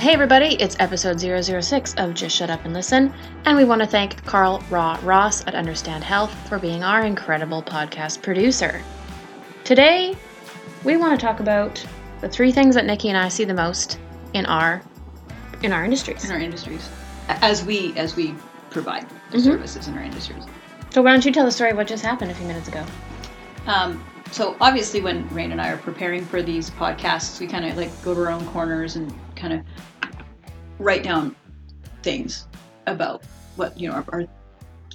Hey everybody, it's episode 006 of Just Shut Up and Listen, and we want to thank Carl Raw Ross at Understand Health for being our incredible podcast producer. Today, we want to talk about the three things that Nikki and I see the most in our in our industries. in our industries as we as we provide the Mhm. services in our industries. So why don't you tell the story of what just happened a few minutes ago? Um, so obviously, when Rain and I are preparing for these podcasts, we kind of like go to our own corners and kind of write down things about what you know our, our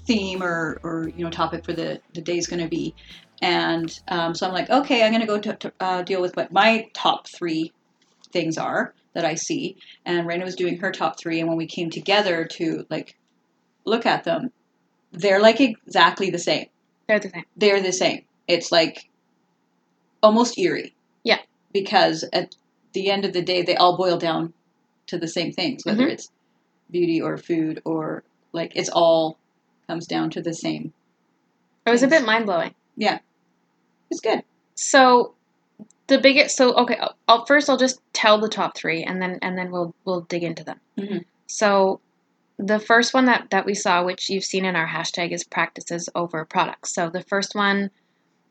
theme or or you know topic for the the day is going to be. And um, so I'm like, okay, I'm going to go to, to uh, deal with what my top three things are that I see. And Raina was doing her top three, and when we came together to like look at them, they're like exactly the same They're the same. they're the same. It's like almost eerie. Yeah. Because at the end of the day, they all boil down to the same things, whether Mhm. it's beauty or food or like it's all comes down to the same. It was a bit mind blowing. Yeah, it's good. So the biggest so okay, I'll, I'll first I'll just tell the top 3 and then and then we'll we'll dig into them. Mhm. So the first one that that we saw which you've seen in our hashtag is practices over products. So the first one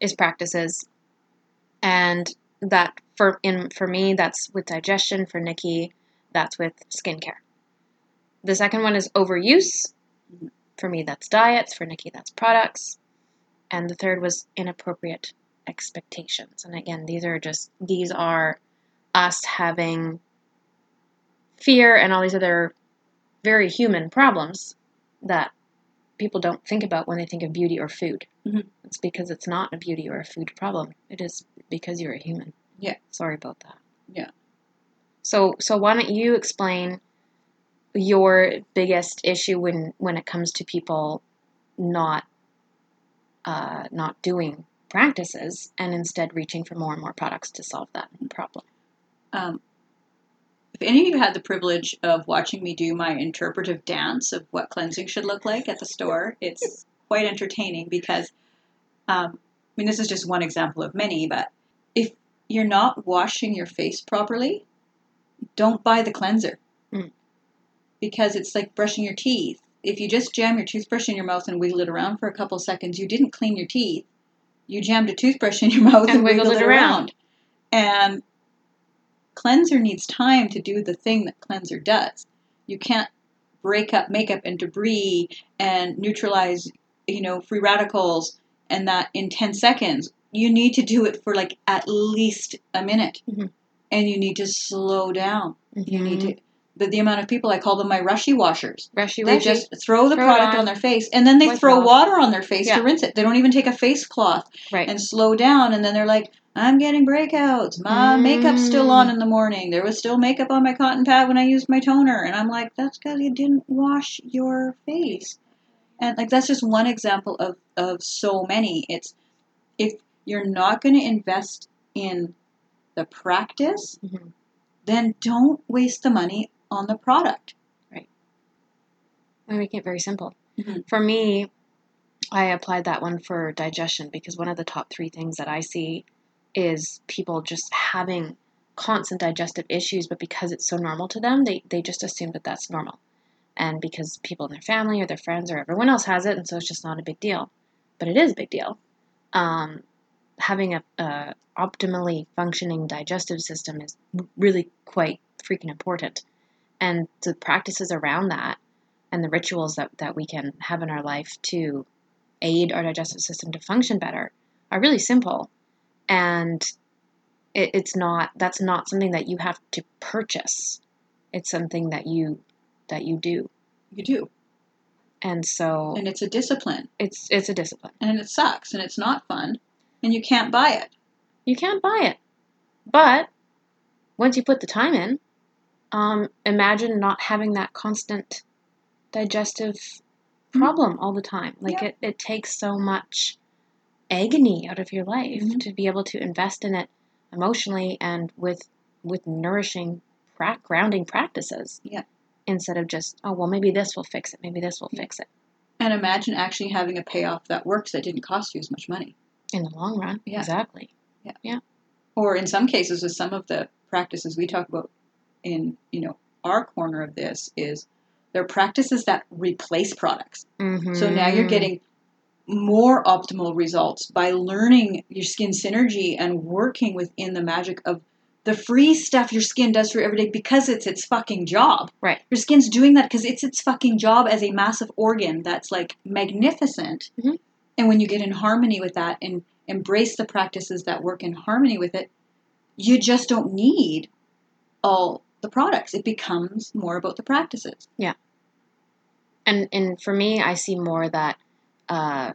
is practices and that for in for me that's with digestion for Nikki that's with skincare. The second one is overuse. For me that's diets, for Nikki that's products. And the third was inappropriate expectations. And again, these are just these are us having fear and all these other very human problems that people don't think about when they think of beauty or food. Mhm. It's because it's not a beauty or a food problem. It is because you're a human. Yeah. Sorry about that. Yeah. So so why don't you explain your biggest issue when when it comes to people not uh, not doing practices and instead reaching for more and more products to solve that problem. Um, if any of you had the privilege of watching me do my interpretive dance of what cleansing should look like at the store, it's quite entertaining because, um, I mean, this is just one example of many, but if you're not washing your face properly, don't buy the cleanser Mm. because it's like brushing your teeth. If you just jam your toothbrush in your mouth and wiggle it around for a couple seconds, you didn't clean your teeth. You jammed a toothbrush in your mouth and, And wiggled wiggled it around. around. And cleanser needs time to do the thing that cleanser does. You can't break up makeup and debris and neutralize, you know, free radicals and that in 10 seconds. You need to do it for like at least a minute. Mhm. And you need to slow down. You need Mm-hmm. to the, the amount of people I call them my rushy washers. Rushy, They rushy. just throw the Throw product on. on. their face and then they Wipe throw off. water on their face Yeah. to rinse it. They don't even take a face cloth right. and slow down and then they're like i'm getting breakouts my makeup's still on Mm. in the morning there was still makeup on my cotton pad when i used my toner and i'm like that's because you didn't wash your face and like that's just one example of of so many it's if you're not going to invest in the practice Mhm. then don't waste the money on the product Right. I'm making it very simple. Mhm. For me, I applied that one for digestion because one of the top three things that I see is people just having constant digestive issues, but because it's so normal to them, they, they just assume that that's normal. And because people in their family or their friends or everyone else has it, and so it's just not a big deal. But it is a big deal. Um, having a, a optimally functioning digestive system is really quite freaking important. And the practices around that and the rituals that, that we can have in our life to aid our digestive system to function better are really simple. And it, it's not that's not something that you have to purchase. It's something that you that you do. You do. And so and it's a discipline. It's it's a discipline. And it sucks and it's not fun and you can't buy it you can't buy it but once you put the time in um, imagine not having that constant digestive problem all the time like Yeah. it, it takes so much agony out of your life Mhm. to be able to invest in it emotionally and with with nourishing pra- grounding practices Yeah. instead of just oh well maybe this will fix it maybe this will Yeah. fix it And imagine actually having a payoff that works that didn't cost you as much money. In the long run Yeah. exactly Yeah. Yeah. Or in some cases, with some of the practices we talk about in, you know, our corner of this is there are practices that replace products. Mhm. So now you're getting more optimal results by learning your skin synergy and working within the magic of the free stuff your skin does for every day because it's its fucking job. Right. Your skin's doing that because it's its fucking job as a massive organ that's like magnificent. Mhm. And when you get in harmony with that and embrace the practices that work in harmony with it, you just don't need all the products. It becomes more about the practices. Yeah. And and for me, I see more that uh,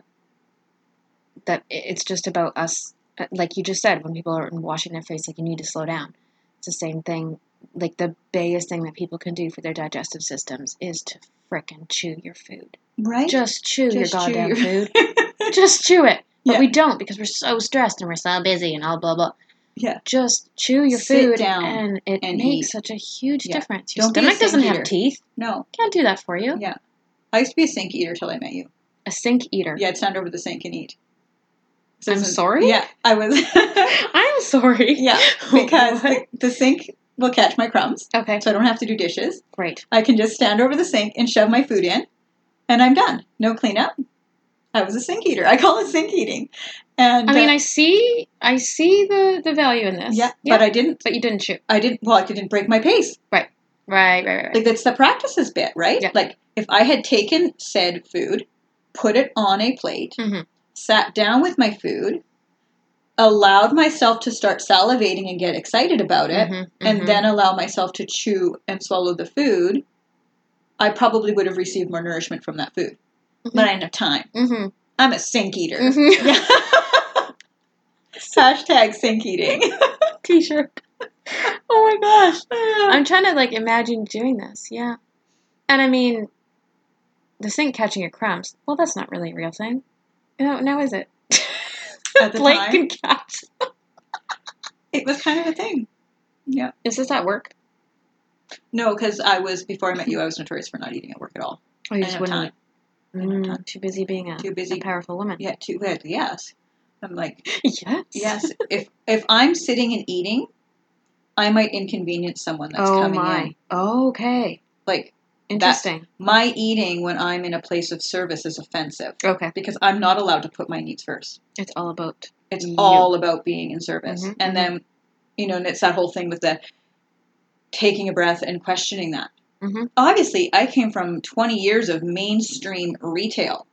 that it's just about us. uh, Like you just said, when people are washing their face, like you need to slow down. It's the same thing. Like the biggest thing that people can do for their digestive systems is to frickin' chew your food. Right? Just chew Just your chew goddamn your- food. Just chew it. But Yeah. we don't because we're so stressed and we're so busy and all blah blah. Yeah. Just chew your Sit food down and it and makes eat. such a huge Yeah. difference. Your Don't stomach doesn't sink have teeth. no. Can't do that for you. Yeah. I used to be a sink eater till I met you. A sink eater. Yeah, I'd stand over the sink and eat. I'm sorry? Yeah, I was. I'm sorry. yeah, because the, the sink will catch my crumbs, Okay, so I don't have to do dishes. great. I can just stand over the sink and shove my food in, and I'm done. No cleanup. I was a sink eater. I call it sink eating. And I mean, uh, I see, I see the the value in this. yeah, but I didn't. but you didn't chew. I didn't. Well, I didn't break my pace. Right, right, right, right. Like that's the practices bit, right? Yeah. Like if I had taken said food, put it on a plate, Mhm. sat down with my food, allowed myself to start salivating and get excited about it, Mhm, and mhm. then allow myself to chew and swallow the food, I probably would have received more nourishment from that food. But I didn't have time. Mhm, I'm a sink eater. mhm. Yeah. Hashtag sink eating. T-shirt. Oh my gosh. I'm trying to like imagine doing this. Yeah, and I mean, the sink catching your crumbs. Well, that's not really a real thing. No, now is it? At the Blake time. can catch. it was kind of a thing. Yeah. Is this at work? No, because I was before I met you, I was notorious for not eating at work at all. Oh, you I just have wouldn't. Time. I have Mm, too busy being a, Too busy. a powerful woman. Yeah, too bad. Yes. I'm like, Yes. yes. if if I'm sitting and eating, I might inconvenience someone that's oh coming my. in. Oh, okay. Like Interesting. my eating when I'm in a place of service is offensive okay. because I'm not allowed to put my needs first. It's all about. It's You. all about being in service. Mhm, and mhm. then, you know, and it's that whole thing with the taking a breath and questioning that. Mhm. Obviously, I came from 20 years of mainstream retail.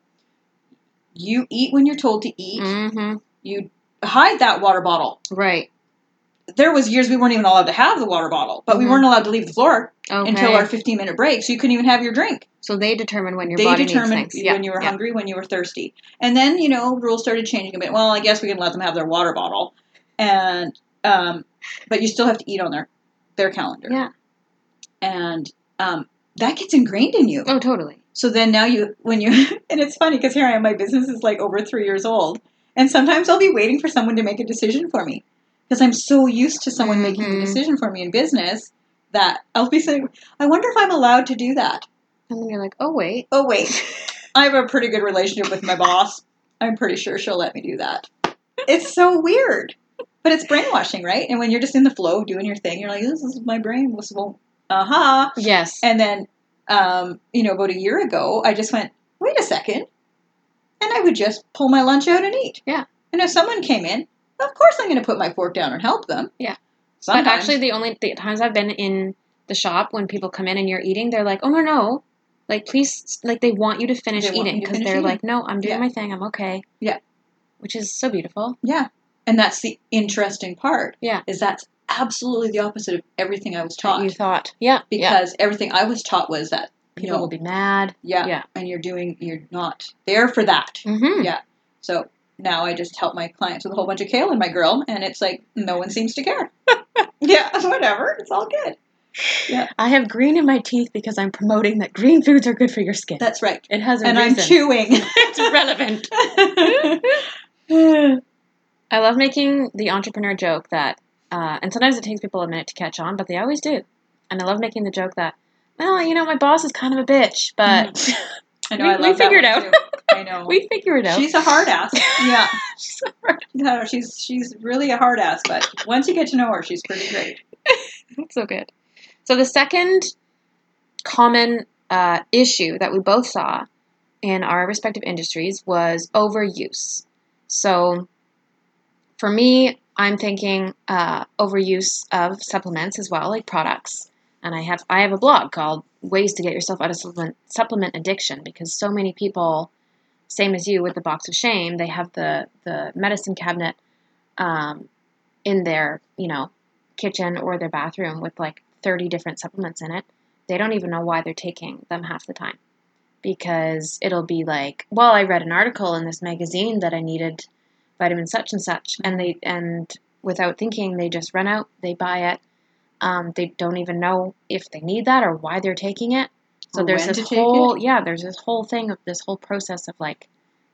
You eat when you're told to eat. Mm-hmm. You hide that water bottle. Right. There was years we weren't even allowed to have the water bottle, but we Mhm. weren't allowed to leave the floor Okay. until our 15 minute break, so you couldn't even have your drink. so they determine when your they body determined needs things. Yeah. when you were yeah. hungry, when you were thirsty. And then, you know, rules started changing a bit. Well, I guess we can let them have their water bottle. And um, but you still have to eat on their their calendar. Yeah. And um, that gets ingrained in you. Oh, totally. So then now you when you and it's funny because here I am, my business is like over three years old. And sometimes I'll be waiting for someone to make a decision for me. Because I'm so used to someone making the Mhm. decision for me in business that I'll be saying, I wonder if I'm allowed to do that And then you're like, oh wait. oh wait, I have a pretty good relationship with my boss. I'm pretty sure she'll let me do that. It's so weird, but it's brainwashing, right? And when you're just in the flow doing your thing, you're like, this is my brain. This won't. Uh huh. Yes. And then, um, you know, about a year ago, I just went, wait a second, and I would just pull my lunch out and eat. Yeah. And if someone came in, of course I'm going to put my fork down and help them. Yeah. Sometimes. But actually, the only the times I've been in the shop when people come in and you're eating, they're like, "Oh no, no, like please, like they want you to finish They eating because they're eating. like, no, I'm doing Yeah. my thing, I'm okay." Yeah. Which is so beautiful. Yeah. And that's the interesting part. Yeah. Is that's absolutely the opposite of everything I was taught. You thought, yeah, yeah. because everything I was taught was that People no, will be mad. yeah, yeah. and you're doing you're not there for that. Mm-hmm. Yeah. So now I just help my clients with a whole bunch of kale in my grill, and it's like no one seems to care. yeah, whatever, it's all good. Yeah. I have green in my teeth because I'm promoting that green foods are good for your skin. That's right. it has a And I'm chewing. it's relevant. I love making the entrepreneur joke that, uh, and sometimes it takes people a minute to catch on, but they always do. And I love making the joke that, well, you know, my boss is kind of a bitch, but I know. We- I we figured out. too. I know. we figure it out. She's a hard ass. Yeah. She's so hard. No, she's she's really a hard ass, but once you get to know her, she's pretty great. That's so good. So the second common uh, issue that we both saw in our respective industries was overuse. So, for me, I'm thinking uh, overuse of supplements as well, like products. And I have I have a blog called "Ways to Get Yourself Out of Supplement, supplement Addiction" because so many people, same as you with the box of shame, they have the the medicine cabinet um, in their you know kitchen or their bathroom with like 30 different supplements in it. They don't even know why they're taking them half the time because it'll be like, well, I read an article in this magazine that I needed vitamin such and such, and they and without thinking, they just run out, they buy it. Um, they don't even know if they need that or why they're taking it. So Or there's this whole yeah, there's this whole thing of this whole process of like,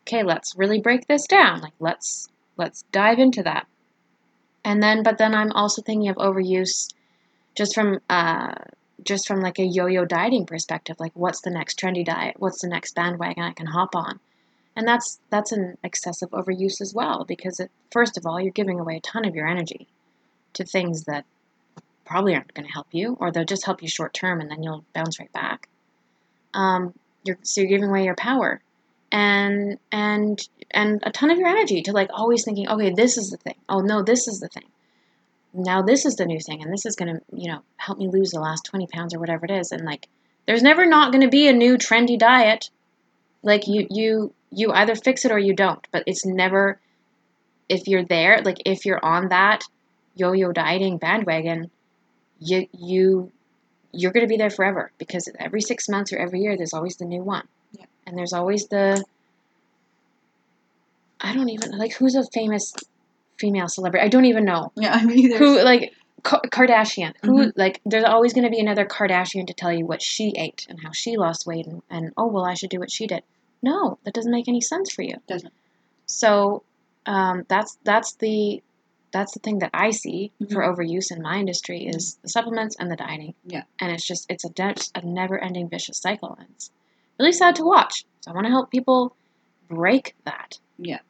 okay, let's really break this down. Like let's let's dive into that. And then, but then I'm also thinking of overuse, just from uh, just from like a yo-yo dieting perspective. Like, what's the next trendy diet? What's the next bandwagon I can hop on? And that's that's an excessive overuse as well because it, first of all, you're giving away a ton of your energy to things that probably aren't going to help you, or they'll just help you short term, and then you'll bounce right back. Um, you're so you're giving away your power, and and and a ton of your energy to like always thinking, okay, this is the thing. Oh no, this is the thing. Now this is the new thing, and this is gonna you know help me lose the last twenty pounds or whatever it is. And like, there's never not gonna be a new trendy diet. Like you you you either fix it or you don't. But it's never if you're there, like if you're on that yo-yo dieting bandwagon, you you you're going to be there forever because every six months or every year there's always the new one Yeah. and there's always the i don't even like who's a famous female celebrity i don't even know Yeah, I mean, who like kardashian who Mhm. like there's always going to be another kardashian to tell you what she ate and how she lost weight and, and oh well i should do what she did no that doesn't make any sense for you Doesn't. so um, that's that's the that's the thing that I see for overuse in my industry is the supplements and the dieting. Mm-hmm. Yeah. And it's just it's a de- a never ending vicious cycle. And it's really sad to watch. So I want to help people break that. Yeah.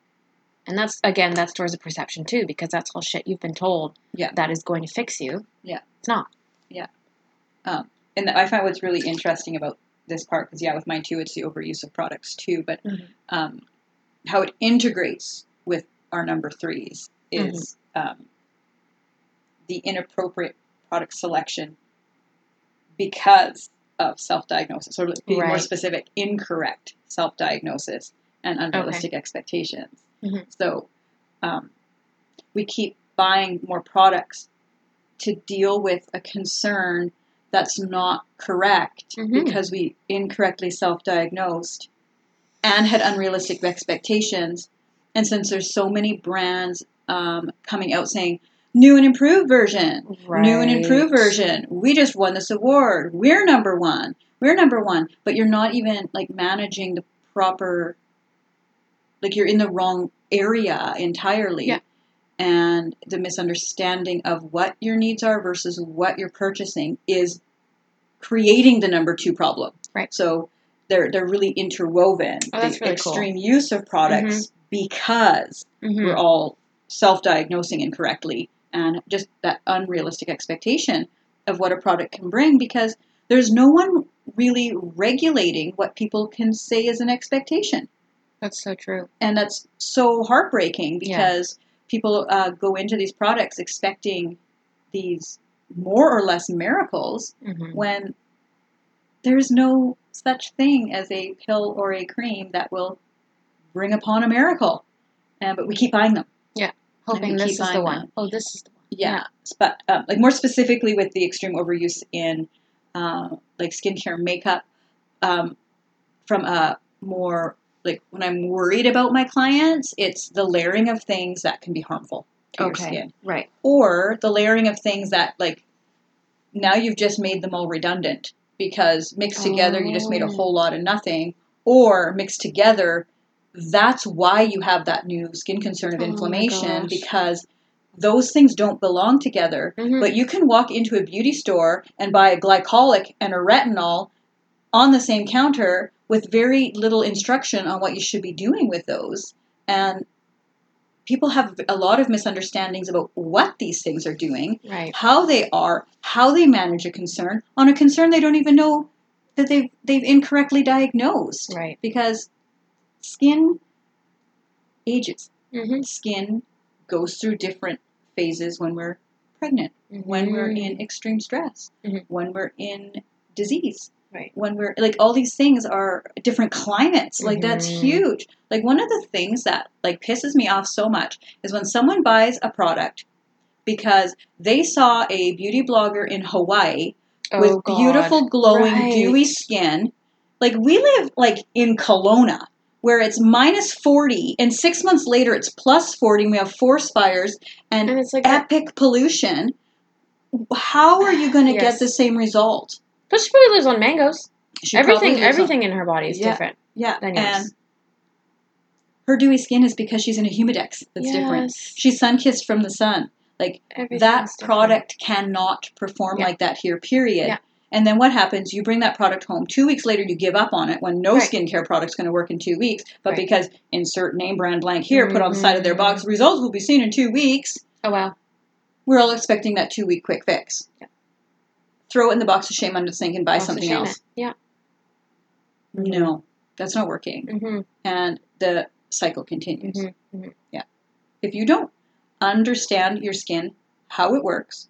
And that's again that's towards the perception too because that's all shit you've been told Yeah. that is going to fix you. Yeah. It's not. Yeah. And I find what's really interesting about this part because yeah, with mine too, it's the overuse of products too, but Mhm. um, how it integrates with our number threes is um, the inappropriate product selection because of self-diagnosis, or to be more specific, incorrect self-diagnosis and unrealistic expectations. Mhm. So um, we keep buying more products to deal with a concern that's not correct Mhm. because we incorrectly self-diagnosed and had unrealistic expectations. And since there's so many brands um, coming out saying new and improved version, new and improved version, we just won this award, we're number one, we're number one, but you're not even like managing the proper, like you're in the wrong area entirely. Yeah. And the misunderstanding of what your needs are versus what you're purchasing is creating the number two problem. Right. So they're they're really interwoven. Oh, that's the really cool. extreme use of products because Mhm. we're all self-diagnosing incorrectly and just that unrealistic expectation of what a product can bring because there's no one really regulating what people can say is an expectation That's so true. and that's so heartbreaking Yeah. People uh, go into these products expecting these more or less miracles hmm when there's no such thing as a pill or a cream that will bring upon a miracle. Uh, but we keep buying them. Yeah, hoping this is the one. them. Oh, this is the one. Yeah, but um, like more specifically with the extreme overuse in uh, like skincare, makeup, um, from a more like when I'm worried about my clients, it's the layering of things that can be harmful to your skin, Right. or the layering of things that like now you've just made them all redundant because mixed together you just made a Oh. whole lot of nothing, or mixed together. That's why you have that new skin concern of Oh inflammation gosh. because those things don't belong together. Mhm. But you can walk into a beauty store and buy a glycolic and a retinol on the same counter with very little instruction on what you should be doing with those. And people have a lot of misunderstandings about what these things are doing, Right. how they are, how they manage a concern on a concern they don't even know that they've they've incorrectly diagnosed Right. because skin ages. Mm-hmm. Skin goes through different phases when we're pregnant, when we're in extreme stress, Mhm. when we're in disease. Right. When we're like all these things are different climates. Like that's Mhm. huge. Like one of the things that like pisses me off so much is when someone buys a product because they saw a beauty blogger in Hawaii with Oh, God. beautiful glowing Right. dewy skin. Like we live like in Kelowna where it's minus 40 and 6 months later it's plus 40 and we have forest fires and And it's like, epic pollution. How are you going to Yes. get the same result? But she probably lives on mangoes. She probably everything, on- everything in her body is Yeah. different yeah, than yours. and her dewy skin is because she's in a humidex that's different. She's sun kissed from the sun. Like that product cannot perform Yeah. like that here period Yeah. and then what happens you bring that product home two weeks later you give up on it when no Right. skincare product's going to work in two weeks but Right. because insert name brand blank here put on the side of their Mhm. box results will be seen in two weeks Oh wow. we're all expecting that two week quick fix Yeah. Throw it in the box of shame under the sink and buy Also something else it. Yeah. no that's not working Mm-hmm. and the cycle continues Mhm, mhm. yeah if you don't understand your skin how it works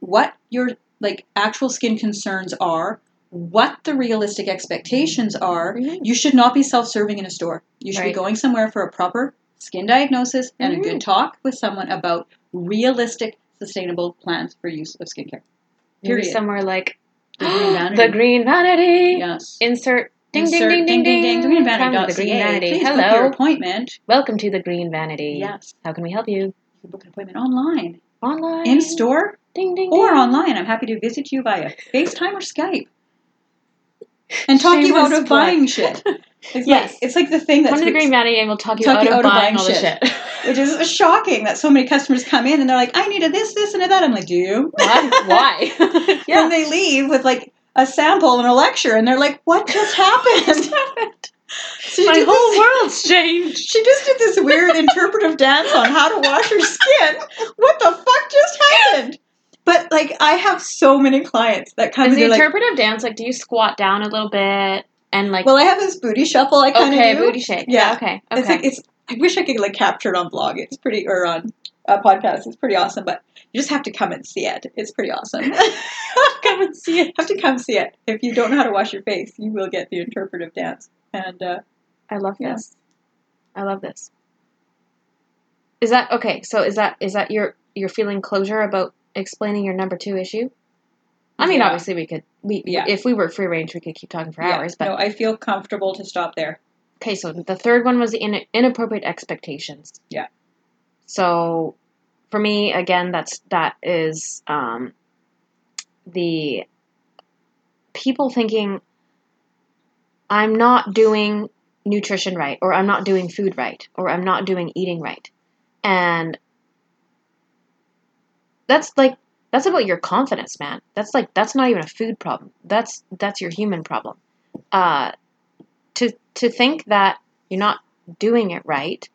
what your like actual skin concerns are what the realistic expectations are Mhm. you should not be self-serving in a store you should be going somewhere for a proper skin diagnosis and a good talk with someone about realistic sustainable plans for use of skincare Maybe somewhere like The Green Vanity. the Green Vanity. yes Insert ding Insert ding ding ding ding. ding Come to the Green Vanity. Please book your Hello. appointment Welcome to the Green Vanity. yes How can we help you? you can book an appointment online Online. in store Ding ding. or ding. online. I'm happy to visit you via FaceTime or Skype and talk you out of buying shit. It's Yes. like it's like the thing that's Come to the Green Vanity and we'll talk you, Talk out, you out of buying buying all the shit. which is shocking that so many customers come in and they're like, I needed this, this, and that. I'm like, do you? Why? Why? And they leave with like a sample and a lecture, and they're like, what just happened? She My whole this- world's changed. She just did this weird interpretive dance on how to wash her skin. What the fuck just happened? But like, I have so many clients that come Is and the they're like, interpretive dance like? Do you squat down a little bit and like? "Well, I have this booty shuffle. I kind of okay, do. booty shake. Yeah. Okay. Okay. It's like it's. I wish I could like capture it on blog. It's pretty or on a podcast. It's pretty awesome. But you just have to come and see it. It's pretty awesome. come and see it. have to come see it. If you don't know how to wash your face, you will get the interpretive dance. And uh, I love Yeah. this. I love this. Is that okay? So is that is that your you're feeling closure about explaining your number two issue? I mean, Yeah. obviously we could we Yeah. if we were free range we could keep talking for yeah, hours. But no, I feel comfortable to stop there. okay, so the third one was the in, inappropriate expectations. Yeah. So for me, again, that's that is um, the people thinking I'm not doing nutrition right, or I'm not doing food right, or I'm not doing eating right. And that's like that's about your confidence, man. That's like that's not even a food problem. That's that's your human problem. Uh to to think that you're not doing it right,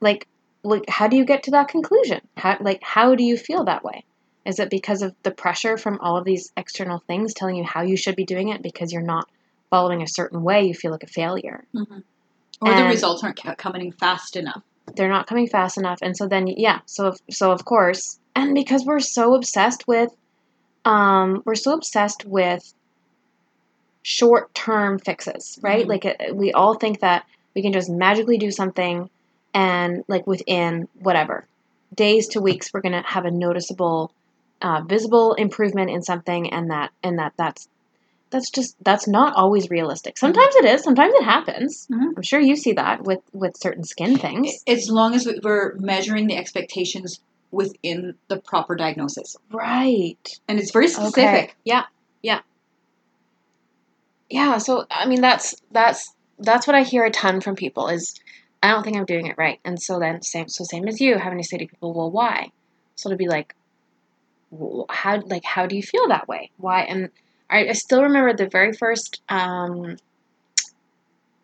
like like how do you get to that conclusion? How like how do you feel that way? Is it because of the pressure from all of these external things telling you how you should be doing it because you're not following a certain way, you feel like a failure. Or the results aren't coming fast enough. They're not coming fast enough, and so then yeah, so so of course, and because we're so obsessed with, um, we're so obsessed with short term fixes, right? Mhm. Like uh, we all think that we can just magically do something, and like within whatever days to weeks, we're gonna have a noticeable, uh, visible improvement in something, and that and that that's that's just that's not always realistic. Sometimes it is. Sometimes it happens. Mhm. I'm sure you see that with with certain skin things. As long as we're measuring the expectations within the proper diagnosis, Right. and it's very specific. Yeah. Yeah. Yeah. So I mean, that's that's that's what I hear a ton from people is I don't think I'm doing it right, and so then same so same as you having to say to people, well, why? So to be like, how like how do you feel that way? Why? And I, I still remember the very first um,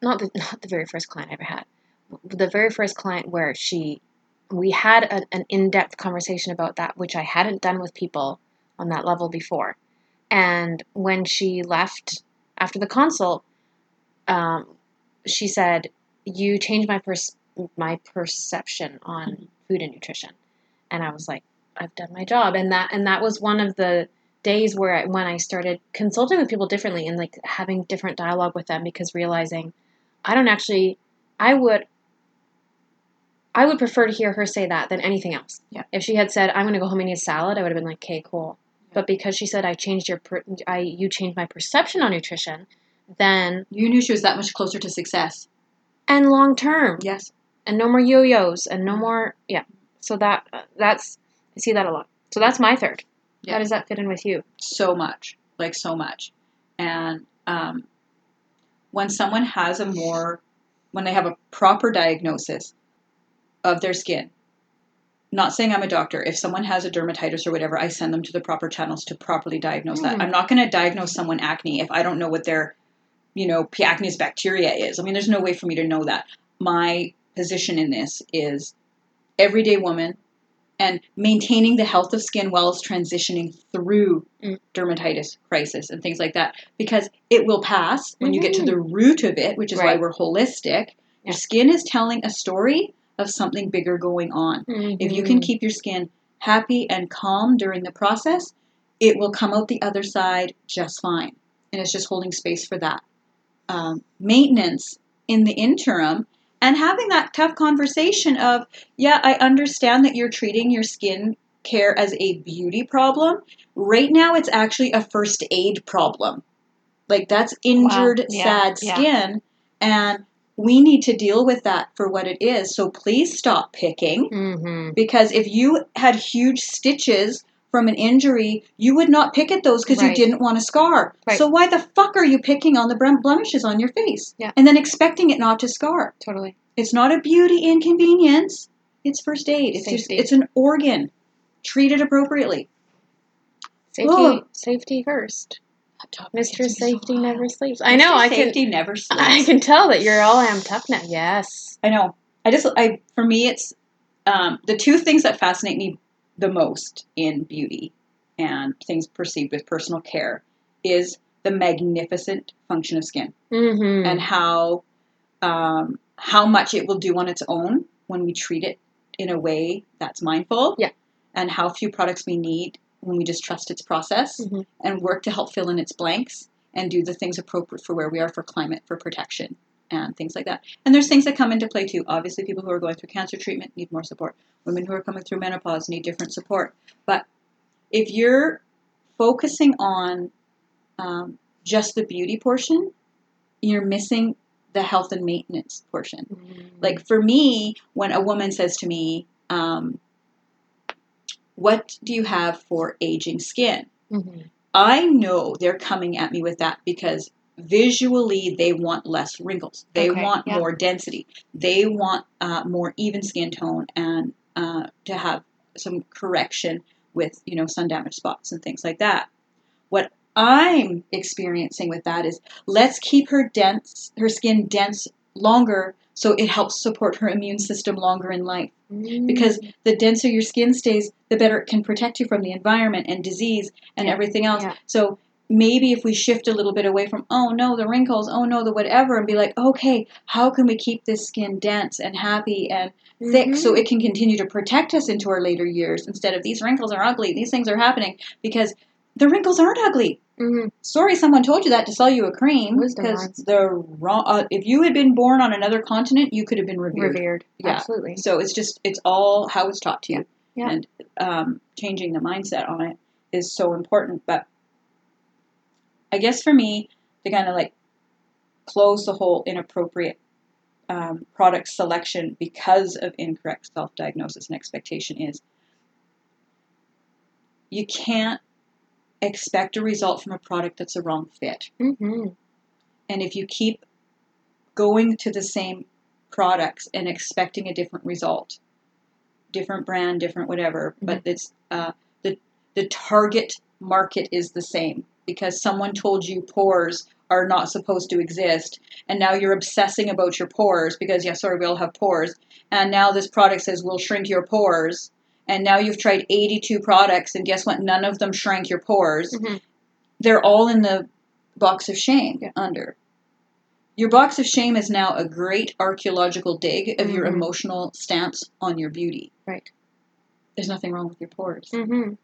not the not the very first client I ever had, the very first client where she we had a, an in-depth conversation about that which i hadn't done with people on that level before And when she left after the consult, um, she said, "You changed my pers- my perception on food and nutrition." And I was like, "I've done my job." And that and that was one of the days where I, when I started consulting with people differently and like having different dialogue with them because realizing I don't actually I would I would prefer to hear her say that than anything else. Yeah. If she had said I'm going to go home and eat a salad, I would have been like, "Okay, cool." But because she said I changed your per- I you changed my perception on nutrition, then You knew she was that much closer to success. and long term Yes. and no more yo-yos and no more yeah. So that that's I see that a lot. So that's my third. Yeah. How does that fit in with you? so much, like so much. And um, when someone has a more, when they have a proper diagnosis of their skin, not saying I'm a doctor, if someone has a dermatitis or whatever, I send them to the proper channels to properly diagnose that. Mhm. I'm not going to diagnose someone acne if I don't know what their, you know, P. acnes bacteria is. I mean, there's no way for me to know that. My position in this is everyday woman and maintaining the health of skin whilst transitioning through Mm. dermatitis crisis and things like that because it will pass when you get to the root of it which is why we're holistic Yeah. your skin is telling a story of something bigger going on. If you can Mhm. keep your skin happy and calm during the process it will come out the other side just fine. And it's just holding space for that um, maintenance in the interim and having that tough conversation of yeah i understand that you're treating your skin care as a beauty problem. Right now it's actually a first aid problem. Like that's injured Yeah, sad yeah. skin. And we need to deal with that for what it is so please stop picking Mhm. because if you had huge stitches from an injury, you would not pick at those because you didn't want a scar. Right. So why the fuck are you picking on the blemishes on your face? Yeah. And then expecting it not to scar. Totally. It's not a beauty inconvenience. It's first aid. It's just it's an organ. Treat it appropriately. Safety safety first. Mr. Safety never sleeps. I know, Mr. I can Safety never sleeps. I can tell that you're all amped up now. Yes. I know. I just I for me it's um, the two things that fascinate me the most in beauty and things perceived with personal care is the magnificent function of skin Mm-hmm. and how um, how much it will do on its own when we treat it in a way that's mindful Yeah. and how few products we need when we just trust its process Mhm. and work to help fill in its blanks and do the things appropriate for where we are for climate for protection and things like that. And there's things that come into play too. Obviously people who are going through cancer treatment need more support. Women who are coming through menopause need different support. But if you're focusing on um, just the beauty portion you're missing the health and maintenance portion. Mm-hmm. like for me, when a woman says to me, um, "What do you have for aging skin?" Mhm. I know they're coming at me with that because visually they want less wrinkles. They Okay, want yeah. more density. They want uh, more even skin tone and uh, to have some correction with you know sun damage spots and things like that. What I'm experiencing with that is let's keep her dense, her skin dense longer, so it helps support her immune system longer in life Mm-hmm. because the denser your skin stays, the better it can protect you from the environment and disease and everything else. yeah. So maybe if we shift a little bit away from, oh no, the wrinkles, oh no, the whatever, and be like, okay, how can we keep this skin dense and happy and thick so Mhm. it can continue to protect us into our later years instead of these wrinkles are ugly, these things are happening because the wrinkles aren't ugly. Mhm. Sorry, someone told you that to sell you a cream because the wrong. Uh, if you had been born on another continent, you could have been revered. revered. Yeah. Absolutely. So it's just it's all how it's taught to you, Yeah. and um, changing the mindset on it is so important. But I guess for me, to kind of like close the whole inappropriate um, product selection because of incorrect self-diagnosis and expectation is you can't expect a result from a product that's a wrong fit. Mm-hmm. And if you keep going to the same products and expecting a different result, different brand, different whatever, but it's uh, the the target market is the same because someone told you pores are not supposed to exist, and now you're obsessing about your pores because yeah, sorry, we all have pores, and now this product says we'll shrink your pores, and now you've tried 82 products, and guess what? None of them shrank your pores Mhm. they're all in the box of shame Yeah. under. Your box of shame is now a great archaeological dig of your Mhm. emotional stance on your beauty. Right. There's nothing wrong with your pores. Mm-hmm.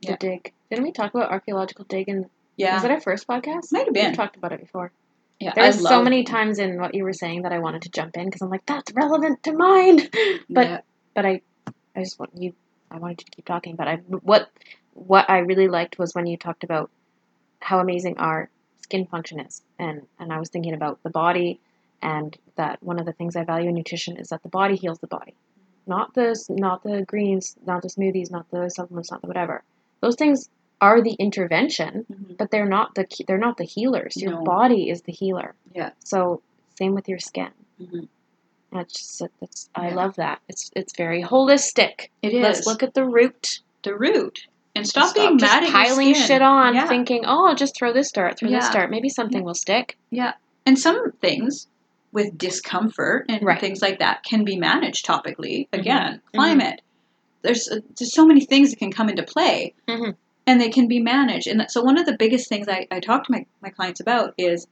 Yeah. The dig. Didn't we talk about archaeological dig in Yeah. was it our first podcast? Might have been. We talked about it before. yeah. There I was so many times in what you were saying that I wanted to jump in because I'm like, that's relevant to mine. but Yeah. but I I just want you I wanted you to keep talking. But I what what I really liked was when you talked about how amazing our skin function is, and and I was thinking about the body, and that one of the things I value in nutrition is that the body heals the body, not the not the greens, not the smoothies, not the supplements, not the whatever. Those things are the intervention, Mhm. but they're not the they're not the healers. Your No. body is the healer. Yeah. So same with your skin. Mhm. That's just that's I Yeah. love that. It's it's very holistic. It is. Let's look at the root. the root and stop, being mad at piling shit on, Yeah. thinking, "Oh, I'll just throw this dart, throw this Yeah. dart. Maybe something will stick." Yeah. And some things with discomfort and Right. things like that can be managed topically. Mhm. Again, climate. There's uh, there's so many things that can come into play, Mhm. and they can be managed. And that- so one of the biggest things I, I talk to my, my clients about is,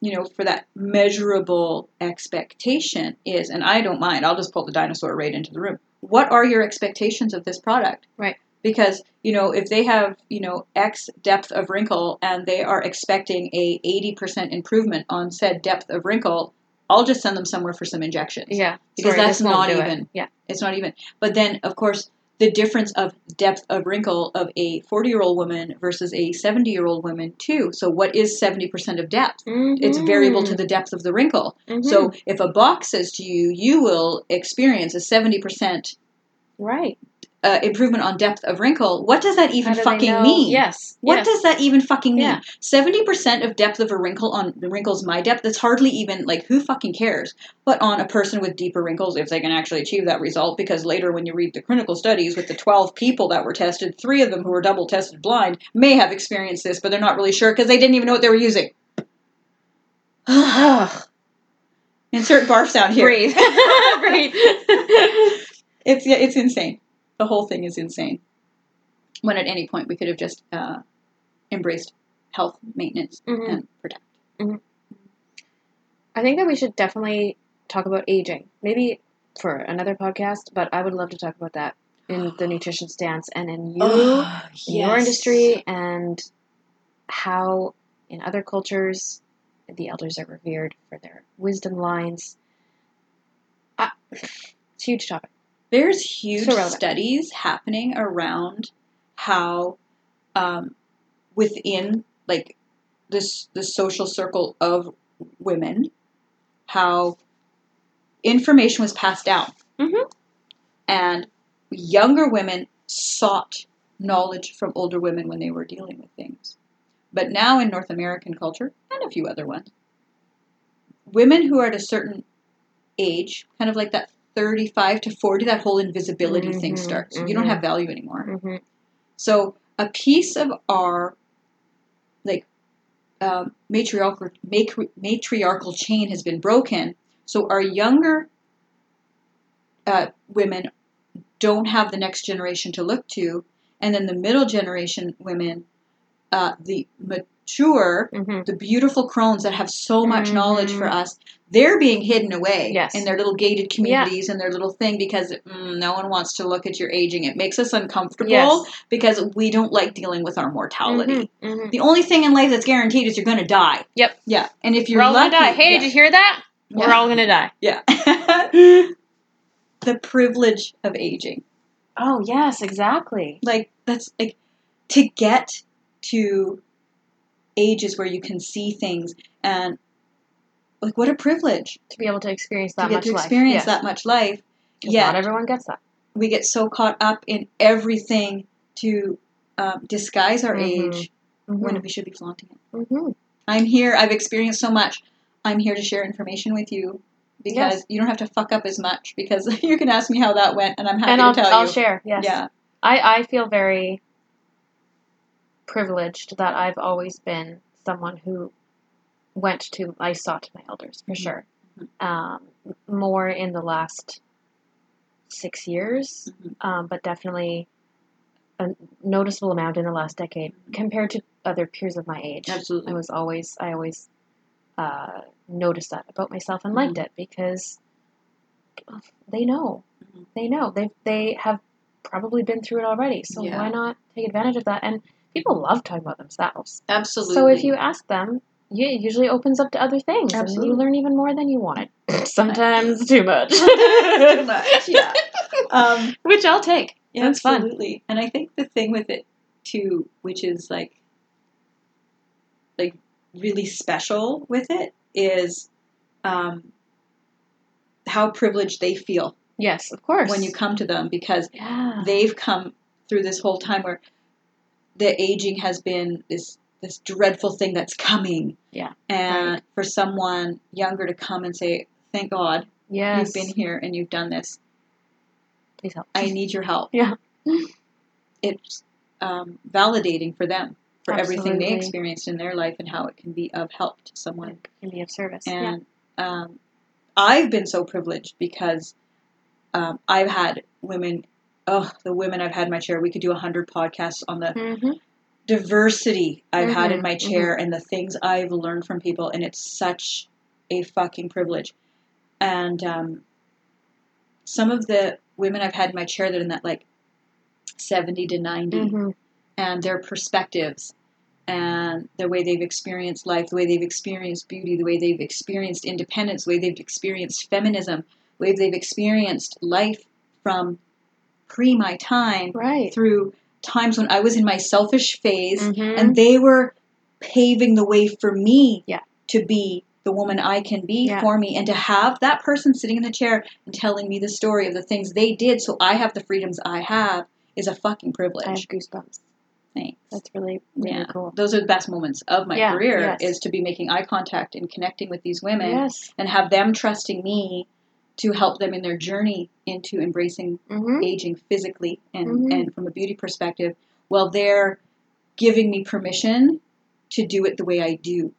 you know, for that measurable expectation is, and I don't mind. I'll just pull the dinosaur right into the room. What are your expectations of this product? Right. Because you know, if they have you know X depth of wrinkle and they are expecting a 80% improvement on said depth of wrinkle, I'll just send them somewhere for some injections. Yeah, Because Sorry, that's not do it. even. Yeah, It's not even. But then, of course, the difference of depth of wrinkle of a 40 year old woman versus a 70 year old woman, too. So, what is 70% of depth? It's variable to the depth of the wrinkle. Mhm. So, if a box says to you, you will experience a 70% right. Uh, improvement on depth of wrinkle, what does that even do fucking mean? Yes. What yes. does that even fucking mean? Yeah. Seventy percent of depth of a wrinkle on the wrinkles my depth. That's hardly even like who fucking cares. But on a person with deeper wrinkles, if they can actually achieve that result, because later when you read the clinical studies with the twelve people that were tested, three of them who were double tested blind may have experienced this, but they're not really sure because they didn't even know what they were using. Insert barf sound here. Breathe. Breathe. It's yeah, it's insane. The whole thing is insane. When at any point we could have just uh, embraced health maintenance Mhm. and protect. I think that we should definitely talk about aging. Maybe for another podcast, but I would love to talk about that in the nutrition stance and in you, Oh, in your industry, and how in other cultures the elders are revered for their wisdom lines. Uh, it's a huge topic. There's huge So studies happening around how um, within like this the social circle of women, how information was passed down, Mhm. and younger women sought knowledge from older women when they were dealing with things. But now in North American culture and a few other ones, women who are at a certain age, kind of like that 35 to 40, that whole invisibility thing Mhm, starts. You don't mhm. have value anymore. Mm-hmm. So a piece of our like um, matriarchal matri- matriarchal chain has been broken. So our younger uh, women don't have the next generation to look to, and then the middle generation women, uh, the mature, Mm-hmm. the beautiful crones that have so much knowledge for Mhm. us, they're being hidden away Yes. in their little gated communities and their little thing because mm, no one wants to look at your aging. It makes us uncomfortable Yes. because we don't like dealing with our mortality. Mm-hmm. The only thing in life that's guaranteed is you're going to die. Yep. Yeah, and if you're We're all lucky, gonna die. Hey, yeah. did you hear that? We're all gonna die. yeah. the privilege of aging. Oh yes, exactly. Like that's like to get to ages where you can see things and like what a privilege To be able to experience that to get much to life. experience Yes. that much life. Yeah, Not everyone gets that. we get so caught up in everything to um, disguise our Mhm. age Mm-hmm. when we should be flaunting it. hmm I'm here. I've experienced so much. I'm here to share information with you because Yes. you don't have to fuck up as much because you can ask me how that went and I'm happy And I'll, to tell you. I'll share. Yes. Yeah. I, I feel very privileged that I've always been someone who went to, I sought my elders for Mhm. sure. Um, more in the last six years, Mhm. um, but definitely a noticeable amount in the last decade compared to other peers of my age. Absolutely. I was always I always uh, noticed that about myself and liked it because they know they know they they have probably been through it already. So Yeah. why not take advantage of that? And people love talking about themselves. Absolutely. So if you ask them, yeah, it usually opens up to other things, and you learn even more than you wanted. Sometimes too much. Too much, yeah. Um, Which I'll take. Yeah, That's fun. Absolutely. And I think the thing with it too, which is like like really special with it, is um, how privileged they feel Yes, of course. when you come to them because yeah. they've come through this whole time where the aging has been this this dreadful thing that's coming. Yeah, And right. for someone younger to come and say, "Thank God yes. you've been here and you've done this. Please help. I need your help." Yeah. It's um, validating for them for everything they experienced in their life and how it can be of help to someone. can be of service. yeah. And um, I've been so privileged because um, I've had women. Oh, the women I've had in my chair. We could do a hundred podcasts on the Mm-hmm. diversity I've had in Mhm, my chair and the things I've learned from people, and it's such a fucking privilege. And um, some of the women I've had in my chair that are in that like seventy to 90 Mm-hmm. and their perspectives and the way they've experienced life, the way they've experienced beauty, the way they've experienced independence, the way they've experienced feminism, the way they've experienced life from pre my time Right. through times when I was in my selfish phase Mhm. and they were paving the way for me Yeah. to be the woman I can be Yeah. for me and to have that person sitting in the chair and telling me the story of the things they did so I have the freedoms I have is a fucking I privilege. have goosebumps. Thanks. That's really, really Yeah. cool. Those are the best moments of my Yeah, career yes. is to be making eye contact and connecting with these women Yes. and have them trusting me to help them in their journey into embracing Mm-hmm. aging physically and, Mhm. and from a beauty perspective while they're giving me permission to do it the way I do.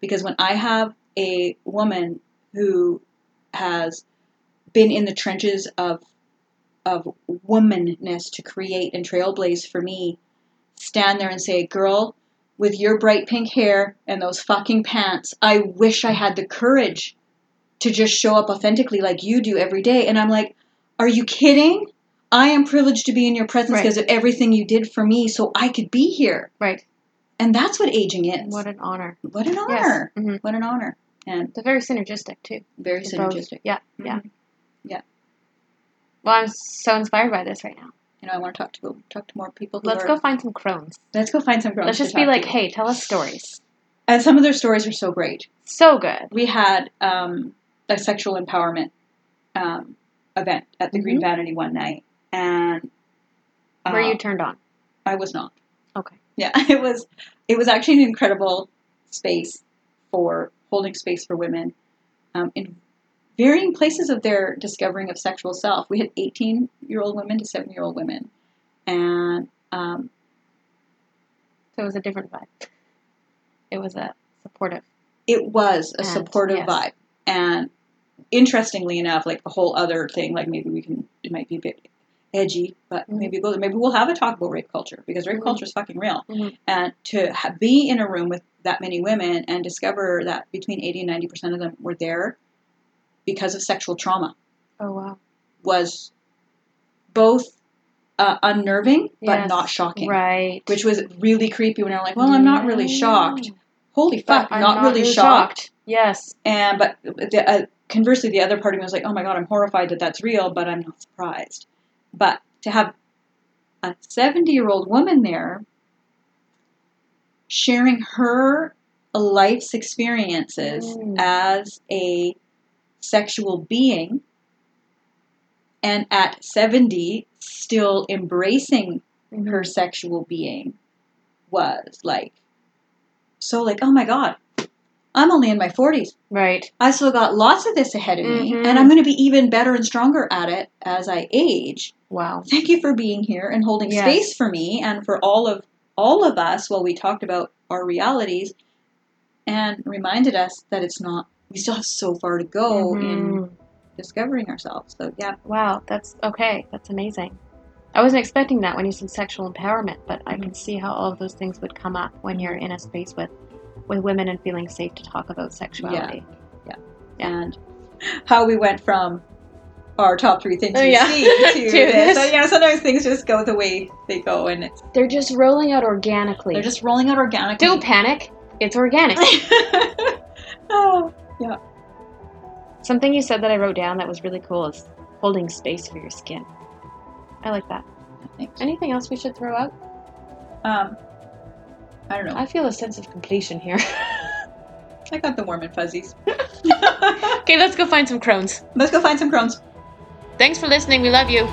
Because when I have a woman who has been in the trenches of of womanness to create and trailblaze for me, stand there and say, Girl, with your bright pink hair and those fucking pants, I wish I had the courage to just show up authentically like you do every day. And I'm like, Are you kidding? I am privileged to be in your presence Right. because of everything you did for me so I could be here. Right. And that's what aging is. What an honor. What an Yes. honor. Mm-hmm. What an honor. And They're very synergistic too. very both- synergistic. Yeah. Yeah. Mhm. Yeah. Well, I'm so inspired by this right now. You know, I want to talk to talk to more people Let's are, go find some crones. Let's go find some girls. Let's just be like, hey, tell us stories. And some of their stories are so great. So good. We had um, a sexual empowerment um, event at the Green Mhm. Vanity one night, and uh, Were you turned on? I was not. Okay. Yeah, it was. It was actually an incredible space for holding space for women um, in varying places of their discovering of sexual self. We had 18 year old women to 7 year old women, and um, So it was a different vibe. It was a supportive. it was a And, supportive yes. vibe. And interestingly enough, like a whole other thing, like maybe we can, it might be a bit edgy, but Mhm. maybe there. Maybe we'll have a talk about rape culture because rape Mhm. culture is fucking real. Mhm. And to ha- be in a room with that many women and discover that between 80 and 90% of them were there because of sexual trauma Oh wow. was both uh, unnerving but not shocking. Right. Which was really creepy when I'm like, well, I'm not really shocked. Holy fuck, I'm not, really shocked. Yes. And but the, uh, conversely, the other part of me was like, "Oh my god, I'm horrified that that's real," but I'm not surprised. But to have a 70 year old woman there sharing her life's experiences Mm. as a sexual being, and at 70 still embracing Mhm. her sexual being was like so like oh my god i'm only in my 40s Right. I still got lots of this ahead of me, Mhm. and I'm going to be even better and stronger at it as I age. Wow. Thank you for being here and holding Yes. space for me and for all of all of us while we talked about our realities, and reminded us that it's not. We still have so far to go in Mhm. discovering ourselves. So yeah, Wow. That's okay. That's amazing. I wasn't expecting that when you said sexual empowerment, but I Mhm. can see how all of those things would come up when you're in a space with with women and feeling safe to talk about sexuality. Yeah. yeah. And how we went from our top three things Oh, we yeah. see to, To this. this. So, yeah, sometimes things just go the way they go, and it's They're just rolling out organically. they're just rolling out organically. Don't panic. It's organic. oh, yeah. Something you said that I wrote down that was really cool is holding space for your skin. I like that. thanks. Anything else we should throw out? Um, I don't know. I feel a sense of completion here. I got the warm and fuzzies. okay, let's go find some crones. Let's go find some crones. Thanks for listening. We love you.